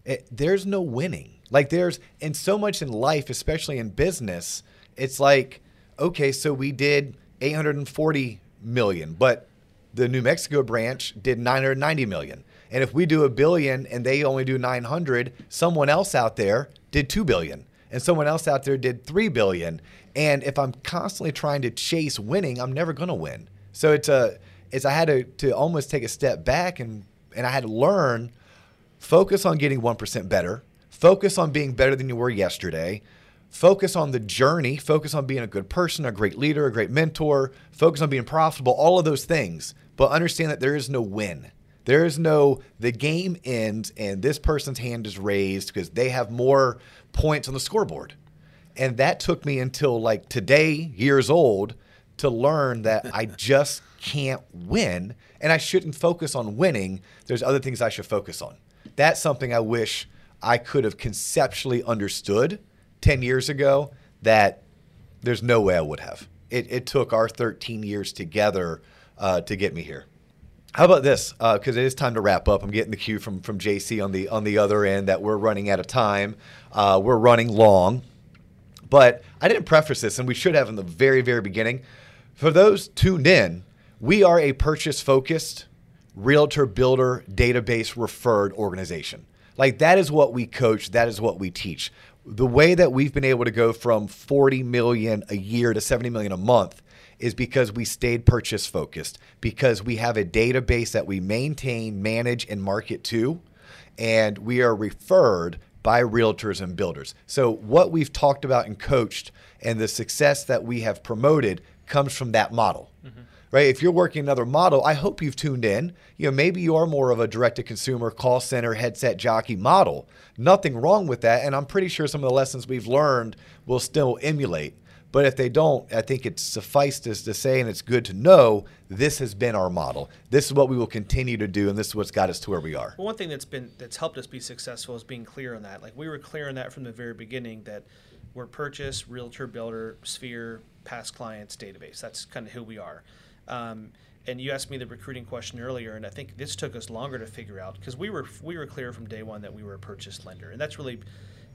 it, there's no winning. Like there's, and so much in life, especially in business, it's like, okay, so we did 840 million, but the New Mexico branch did 990 million. And if we do a billion and they only do 900, someone else out there did 2 billion and someone else out there did 3 billion. And if I'm constantly trying to chase winning, I'm never going to win. So it's a it's I had to, to almost take a step back and and I had to learn focus on getting 1% better, focus on being better than you were yesterday, focus on the journey, focus on being a good person, a great leader, a great mentor, focus on being profitable, all of those things. But understand that there is no win. There is no, the game ends and this person's hand is raised because they have more points on the scoreboard. And that took me until like today, years old, to learn that I just can't win and I shouldn't focus on winning. There's other things I should focus on. That's something I wish I could have conceptually understood 10 years ago that there's no way I would have. It, it took our 13 years together uh, to get me here. How about this? Because it is time to wrap up. I'm getting the cue from from JC on the on the other end that we're running out of time. Uh, we're running long, but I didn't preface this, and we should have in the very very beginning. For those tuned in, we are a purchase focused realtor builder database referred organization. Like that is what we coach. That is what we teach. The way that we've been able to go from 40 million a year to 70 million a month is because we stayed purchase focused, because we have a database that we maintain, manage, and market to, and we are referred by realtors and builders. So, what we've talked about and coached and the success that we have promoted comes from that model. Mm-hmm. Right? If you're working another model, I hope you've tuned in. You know, maybe you are more of a direct to consumer call center headset jockey model. Nothing wrong with that, and I'm pretty sure some of the lessons we've learned will still emulate. But if they don't, I think it's suffice to, to say, and it's good to know, this has been our model. This is what we will continue to do, and this is what's got us to where we are. Well, one thing that's been that's helped us be successful is being clear on that. Like we were clear on that from the very beginning that we're purchase, realtor, builder, sphere, past clients database. That's kind of who we are. Um, and you asked me the recruiting question earlier, and I think this took us longer to figure out because we were we were clear from day one that we were a purchase lender, and that's really,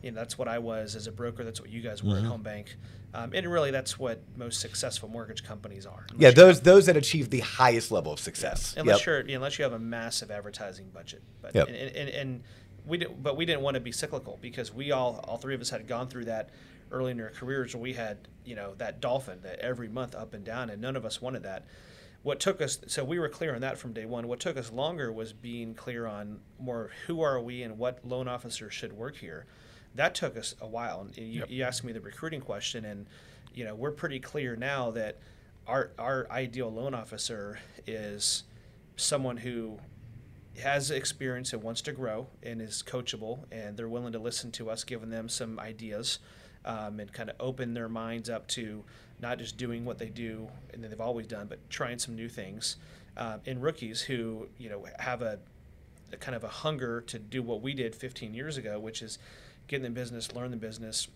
you know, that's what I was as a broker. That's what you guys were Mm-hmm. at Home Bank, um, and really that's what most successful mortgage companies are. Yeah, Unless you those those that achieve the highest level of success. unless Yep. you're you know, unless you have a massive advertising budget. But Yep. and, and, and we did, but we didn't want to be cyclical because we all all three of us had gone through that early in our careers where we had you know that dolphin that every month up and down, and none of us wanted that. What took us so we were clear on that from day one. What took us longer was being clear on more who are we and what loan officers should work here. That took us a while. And you, you asked me the recruiting question, and you know we're pretty clear now that our our ideal loan officer is someone who has experience and wants to grow and is coachable and they're willing to listen to us giving them some ideas um, and kind of open their minds up to not just doing what they do and that they've always done but trying some new things um, and rookies who you know have a, a kind of a hunger to do what we did 15 years ago which is get in the business learn the business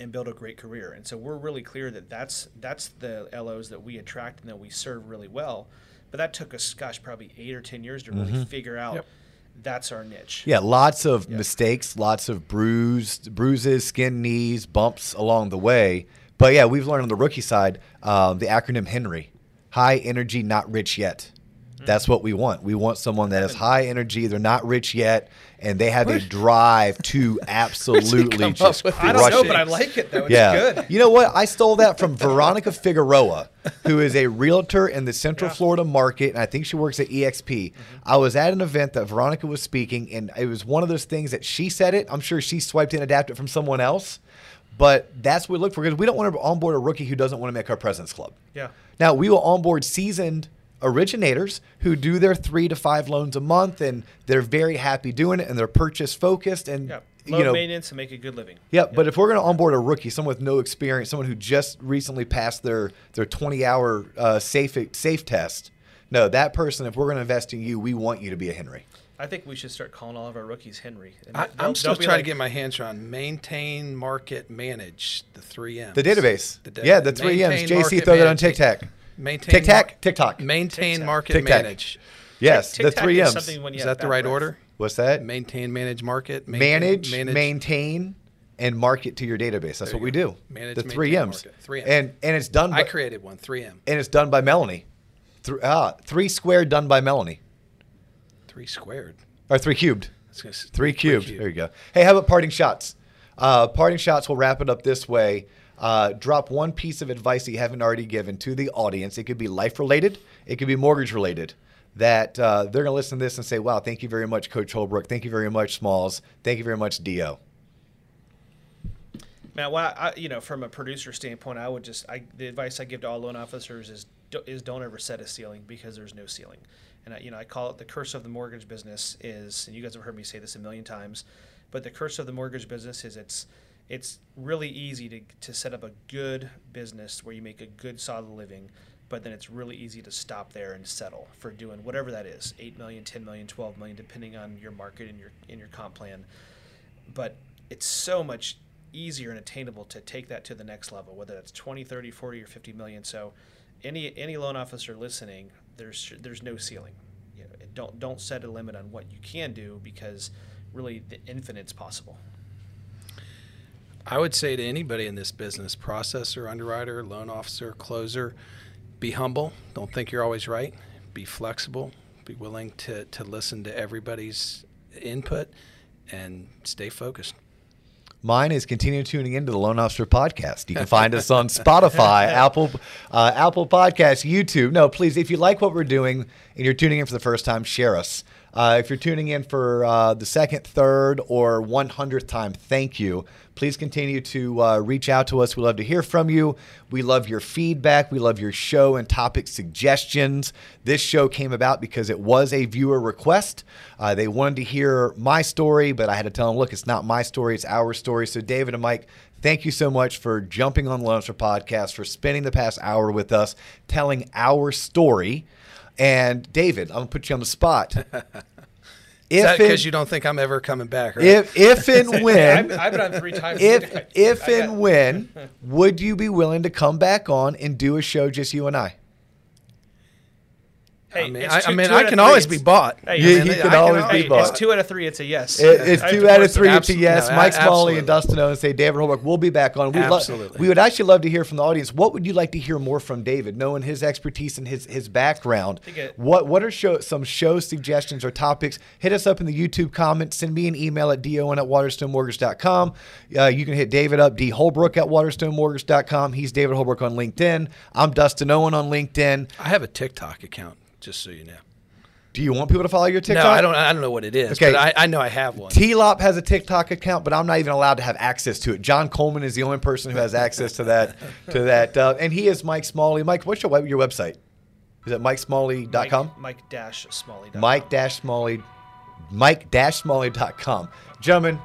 and build a great career. And so we're really clear that that's that's the LOs that we attract and that we serve really well. But that took us, gosh, probably eight or ten years to really figure out Yep. that's our niche. Yeah, lots of mistakes, lots of bruised bruises, skin knees, bumps along the way. But yeah, we've learned on the rookie side um, the acronym Henry, high energy, not rich yet. Mm-hmm. That's what we want. We want someone that is high energy. They're not rich yet, and they have a drive to absolutely just crush I don't know, it. but I like it though. It's yeah. good. You know what? I stole that from Veronica Figueroa, who is a realtor in the Central Yeah. Florida market, and I think she works at EXP. Mm-hmm. I was at an event that Veronica was speaking, and it was one of those things that she said it. I'm sure she swiped and adapted from someone else, but that's what we look for because we don't want to onboard a rookie who doesn't want to make our President's Club. Yeah. Now we will onboard seasoned originators who do their three to five loans a month, and they're very happy doing it, and they're purchase focused, and Yeah. Low you know. maintenance and make a good living. Yeah, but if we're going to onboard a rookie, someone with no experience, someone who just recently passed their their 20 hour uh, safe safe test, no, that person. If we're going to invest in you, we want you to be a Henry. I think we should start calling all of our rookies Henry. And I, I'm still trying like- to get my hands around maintain, market, manage the three M's. The database. The da- yeah, the three M's. JC, market, throw that on manage. TikTok. Maintain, TikTok, mar- TikTok. Maintain, Tic-tac. market, Tic-tac. manage. Yes, Tic the three is M's. something when you Is that the right order? What's that? Maintain, manage, market. Maintain, manage, manage. maintain, and market to your database. That's There what you we do. Manage, the three M's. market. Three M's. And and it's done. By, I created one. 3M. and it's done by Melanie. Three, ah, three squared done by Melanie, Three squared. or three cubed. That's gonna Three cubed. There you go. Hey, how about parting shots? Uh, parting shots. We'll wrap it up this way. Uh, drop one piece of advice that you haven't already given to the audience. It could be life related. It could be mortgage related. That uh, they're going to listen to this and say, "Wow, thank you very much, Coach Holbrook. Thank you very much, Smalls. Thank you very much, Dio." Man, well, I, you know, from a producer standpoint, I would just, I, the advice I give to all loan officers is, do- is don't ever set a ceiling because there's no ceiling. And I, you know, I call it the curse of the mortgage business is, and you guys have heard me say this a million times, but the curse of the mortgage business is it's, it's really easy to, to set up a good business where you make a good solid living, but then it's really easy to stop there and settle for doing whatever that is, 8 million, 10 million, 12 million, depending on your market and your, in your comp plan. But it's so much easier and attainable to take that to the next level whether that's 20 30 40 or 50 million. So any any loan officer listening there's there's no ceiling. You know, don't don't set a limit on what you can do because really the infinite's possible I would say to anybody in this business, processor, underwriter, loan officer, closer, be humble. Don't think you're always right. Be flexible. Be willing to, to listen to everybody's input and stay focused. Mine is continue tuning into the Loan Officer Podcast. You can find us on Spotify, Apple, uh, Apple Podcasts, YouTube. No, please, if you like what we're doing and you're tuning in for the first time, share us. Uh, if you're tuning in for uh, the second, third, or 100th time, thank you. Please continue to uh, reach out to us. We love to hear from you. We love your feedback. We love your show and topic suggestions. This show came about because it was a viewer request. Uh, they wanted to hear my story, but I had to tell them, look, it's not my story, it's our story. So, David and Mike, Thank you so much for jumping on the Loan podcast, for spending the past hour with us, telling our story. And David, I'm gonna put you on the spot. Is that because you don't think I'm ever coming back? Right? if if and when I've, I've been on three times. if if and when would you be willing to come back on and do a show just you and I? Hey, I mean, it's I, two- I mean, I can always be bought. Hey, You- I mean, you can can always hey, be bought. It's two out of three. It's a yes. It- it's I two to out of three. It's a yes. No, Mike a- Smalley and. Dustin Owens say David Holbrook will be back on. We'd lo- Absolutely. we would actually love to hear from the audience. What would you like to hear more from David, knowing his expertise and his his background? it- What what are show, some show suggestions or topics? Hit us up in the YouTube comments. Send me an email at don at waterstonemortgage.com. Uh, you can hit David up, D Holbrook at waterstonemortgage.com. He's David Holbrook on LinkedIn. I'm Dustin Owen on LinkedIn. I have a TikTok account, just so you know. Do you want people to follow your TikTok? No, I don't. I don't know what it is. Okay. but I, I know I have one. T Lop has a TikTok account, but I'm not even allowed to have access to it. John Coleman is the only person who has access to that. To that, uh, and he is Mike Smalley. Mike, what's your your website? Is it MikeSmalley.com? Mike, Mike dash Smalley. Mike dash Smalley, Mike dash Smalley.com. Gentlemen,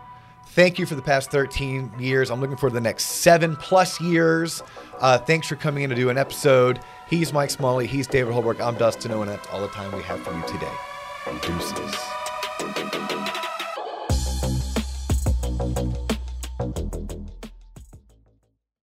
thank you for the past 13 years. I'm looking for the next seven plus years. Uh, thanks for coming in to do an episode. He's Mike Smalley. He's David Holbrook. I'm Dustin Owen. That's all the time we have for you today. Deuces.